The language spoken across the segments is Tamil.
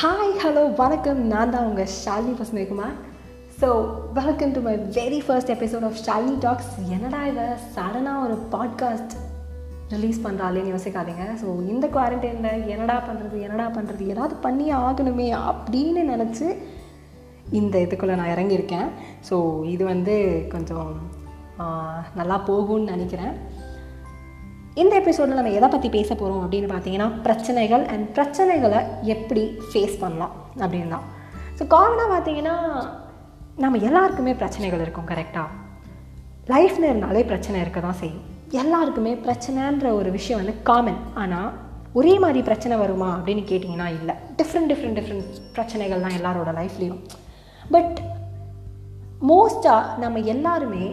ஹாய் ஹலோ வணக்கம். நான் தான் உங்கள் Shalini Pasumaikumar so welcome to my very first episode of Shalini talks என்னடா இதை? சடனாக ஒரு பாட்காஸ்ட் ரிலீஸ் பண்ணுறாளேன்னு யோசிக்காதீங்க. ஸோ இந்த குவாரண்டைனில் என்னடா பண்ணுறது என்னடா பண்ணுறது ஏதாவது பண்ணியே ஆகணுமே அப்படின்னு நினச்சி இந்த இதுக்குள்ளே நான் இறங்கியிருக்கேன். ஸோ இது வந்து கொஞ்சம் நல்லா போகும்னு நினைக்கிறேன். இந்த எபிசோடில் நம்ம எதை பற்றி பேச போகிறோம் அப்படின்னு பார்த்தீங்கன்னா பிரச்சனைகள் அண்ட் பிரச்சனைகளை எப்படி ஃபேஸ் பண்ணலாம் அப்படின்னு தான் ஸோ காமனாக பார்த்தீங்கன்னா நம்ம எல்லாருக்குமே பிரச்சனைகள் இருக்கும் கரெக்டாக லைஃப்னு இருந்தாலே பிரச்சனை இருக்க தான் செய்யும். எல்லாருக்குமே பிரச்சனைன்ற ஒரு விஷயம் வந்து காமன் ஆனால் ஒரே மாதிரி பிரச்சனை வருமா அப்படின்னு கேட்டிங்கன்னா இல்லை. டிஃப்ரெண்ட் டிஃப்ரெண்ட் டிஃப்ரெண்ட் பிரச்சனைகள் தான் எல்லாரோட லைஃப்லேயும் பட் மோஸ்ட்டாக நம்ம எல்லாருமே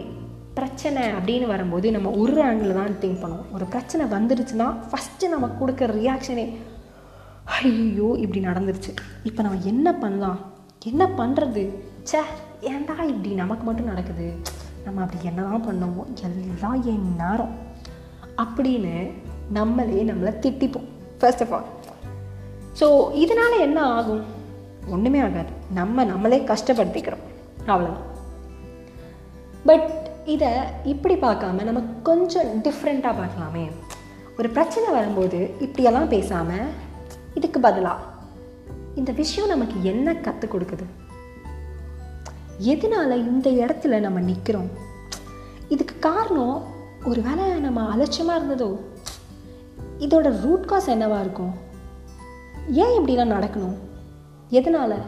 பிரச்சனை அப்படின்னு வரும்போது நம்ம ஒரு ஆங்கிள் தான் திங்க் பண்ணுவோம். ஒரு பிரச்சனை வந்துடுச்சுன்னா ஃபஸ்ட்டு நம்ம கொடுக்குற ரியாக்ஷனே ஐயோ இப்படி நடந்துருச்சு. இப்போ நம்ம என்ன பண்ணலாம்? என்ன பண்ணுறது ச்சே ஏன்டா இப்படி நமக்கு மட்டும் நடக்குது? நம்ம அப்படி என்ன தான் பண்ணுவோம் எல்லாம் என் நேரம். அப்படின்னு நம்மளே நம்மளை திட்டிப்போம் ஃபர்ஸ்ட் ஆஃப் ஆல் ஸோ இதனால் என்ன ஆகும்? ஒன்றுமே ஆகாது. நம்ம நம்மளே கஷ்டப்படுத்திக்கிறோம். அவ்வளோதான் பட் இதை இப்படி பார்க்காம நம்ம கொஞ்சம் டிஃப்ரெண்ட்டாக பார்க்கலாமே. ஒரு பிரச்சனை வரும்போது இப்படியெல்லாம் பேசாமல் இதுக்கு பதிலாக இந்த விஷயம் நமக்கு என்ன கற்றுக் கொடுக்குது? எதனால இந்த இடத்துல நம்ம நிற்கிறோம் இதுக்கு காரணம் ஒரு வேளை நம்ம அலட்சியமாக இருந்ததோ? இதோட ரூட் காஸ் என்னவாக இருக்கும்? ஏன் இப்படிலாம் நடக்கணும்? எதனால்?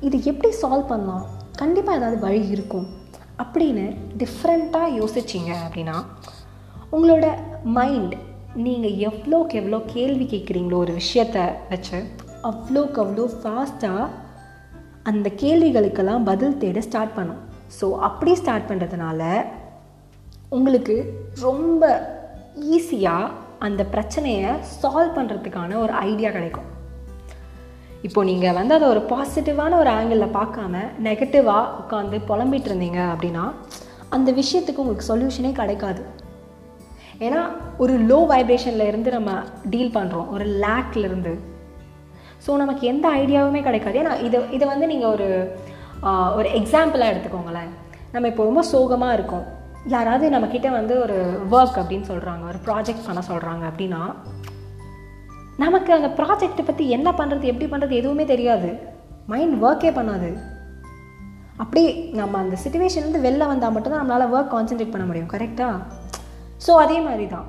இது எப்படி சால்வ் பண்ணலாம்? கண்டிப்பாக ஏதாவது வழி இருக்கும். அப்படின்னு டிஃப்ரெண்ட்டாக யோசிச்சிங்க அப்படின்னா உங்களோட மைண்ட் நீங்கள் எவ்வளோக்கு எவ்வளோ கேள்வி கேட்குறீங்களோ ஒரு விஷயத்த வச்சு அவ்வளோக்கு அவ்வளோ ஃபாஸ்ட்டாக அந்த கேள்விகளுக்கெல்லாம் பதில் தேட ஸ்டார்ட் பண்ணும் ஸோ அப்படி ஸ்டார்ட் பண்ணுறதுனால உங்களுக்கு ரொம்ப ஈஸியாக அந்த பிரச்சனையை சால்வ் பண்ணுறதுக்கான ஒரு ஐடியா கிடைக்கும். இப்போ நீங்கள் வந்து அதை ஒரு பாசிட்டிவான ஒரு ஆங்கிளில் பார்க்காம நெகட்டிவாக உட்காந்து புலம்பிட்டு இருந்தீங்க அப்படின்னா அந்த விஷயத்துக்கு உங்களுக்கு சொல்யூஷனே கிடைக்காது. ஏன்னா ஒரு லோ வைப்ரேஷனில் இருந்து நம்ம டீல் பண்ணுறோம் ஒரு லேக்ல இருந்து. ஸோ நமக்கு எந்த ஐடியாவுமே கிடைக்காது. ஏன்னா இதை இதை வந்து நீங்கள் ஒரு ஒரு எக்ஸாம்பிளாக எடுத்துக்கோங்களேன். நம்ம இப்போ ரொம்ப சோகமாக இருக்கோம். யாராவது நம்மக்கிட்ட வந்து ஒரு ஒர்க் அப்படின்னு சொல்கிறாங்க ஒரு ப்ராஜெக்ட் பண்ண சொல்கிறாங்க அப்படின்னா நமக்கு அந்த ப்ராஜெக்ட்டை பற்றி என்ன பண்ணுறது எப்படி பண்ணுறது எதுவுமே தெரியாது. மைண்ட் ஒர்க்கே பண்ணாது. அப்படியே நம்ம அந்த சுச்சுவேஷன்லேருந்து வெளில வந்தால் மட்டும்தான் நம்மளால் ஒர்க் கான்சென்ட்ரேட் பண்ண முடியும் கரெக்டாக ஸோ அதே மாதிரி தான்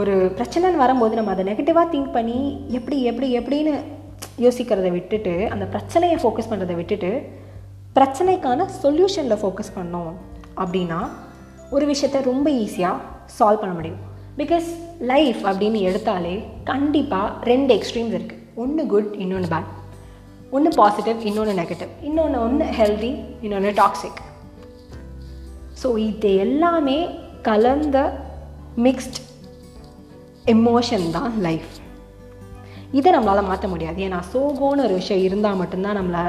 ஒரு பிரச்சனைன்னு வரும்போது நம்ம அதை நெகட்டிவாக திங்க் பண்ணி எப்படி எப்படி எப்படின்னு யோசிக்கிறத விட்டுட்டு அந்த பிரச்சனையை ஃபோக்கஸ் பண்ணுறதை விட்டுட்டு பிரச்சனைக்கான சொல்யூஷனில் ஃபோக்கஸ் பண்ணோம் அப்படின்னா ஒரு விஷயத்தை ரொம்ப ஈஸியாக சால்வ் பண்ண முடியும். பிகாஸ் லைஃப் அப்படின்னு எடுத்தாலே கண்டிப்பாக ரெண்டு எக்ஸ்ட்ரீம்ஸ் இருக்குது ஒன்று குட் இன்னொன்று பேட் ஒன்று பாசிட்டிவ் இன்னொன்று நெகட்டிவ் இன்னொன்று ஒன்று ஹெல்தி இன்னொன்று டாக்ஸிக் ஸோ இது எல்லாமே கலந்த மிக்ஸ்ட் எமோஷன் தான் லைஃப் இதை நம்மளால் மாற்ற முடியாது. ஏன்னா சோகோன்னு ஒரு விஷயம் இருந்தால் மட்டும்தான் நம்மளை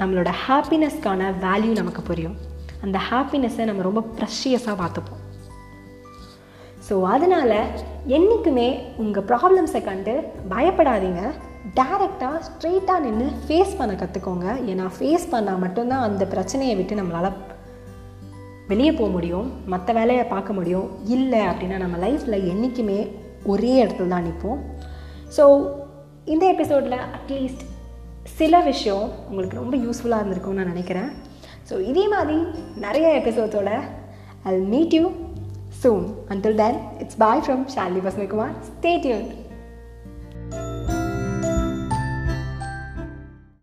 நம்மளோட ஹாப்பினஸ்க்கான வேல்யூ நமக்கு புரியும். அந்த ஹாப்பினஸ்ஸை நம்ம ரொம்ப ப்ரெஷியஸாக பார்த்துப்போம். ஸோ அதனால் என்றைக்குமே உங்கள் ப்ராப்ளம்ஸை கண்டு பயப்படாதீங்க. டேரெக்டாக ஸ்ட்ரெயிட்டாக நின்று ஃபேஸ் பண்ண கற்றுக்கோங்க ஏன்னா ஃபேஸ் பண்ணால் மட்டும்தான் அந்த பிரச்சனையை விட்டு நம்மளால் வெளியே போக முடியும். மற்ற வேலையை பார்க்க முடியும். இல்லை அப்படின்னா நம்ம லைஃப்பில் என்றைக்குமே ஒரே இடத்துல தான் நிற்போம் ஸோ இந்த எபிசோடில் அட்லீஸ்ட் சில விஷயம் உங்களுக்கு ரொம்ப யூஸ்ஃபுல்லாக இருந்திருக்கும்னு நான் நினைக்கிறேன். ஸோ இதே மாதிரி நிறைய எபிசோட்ஸோட I meet you soon. Until then, it's bye from Shalini Vasmakumar. Stay tuned.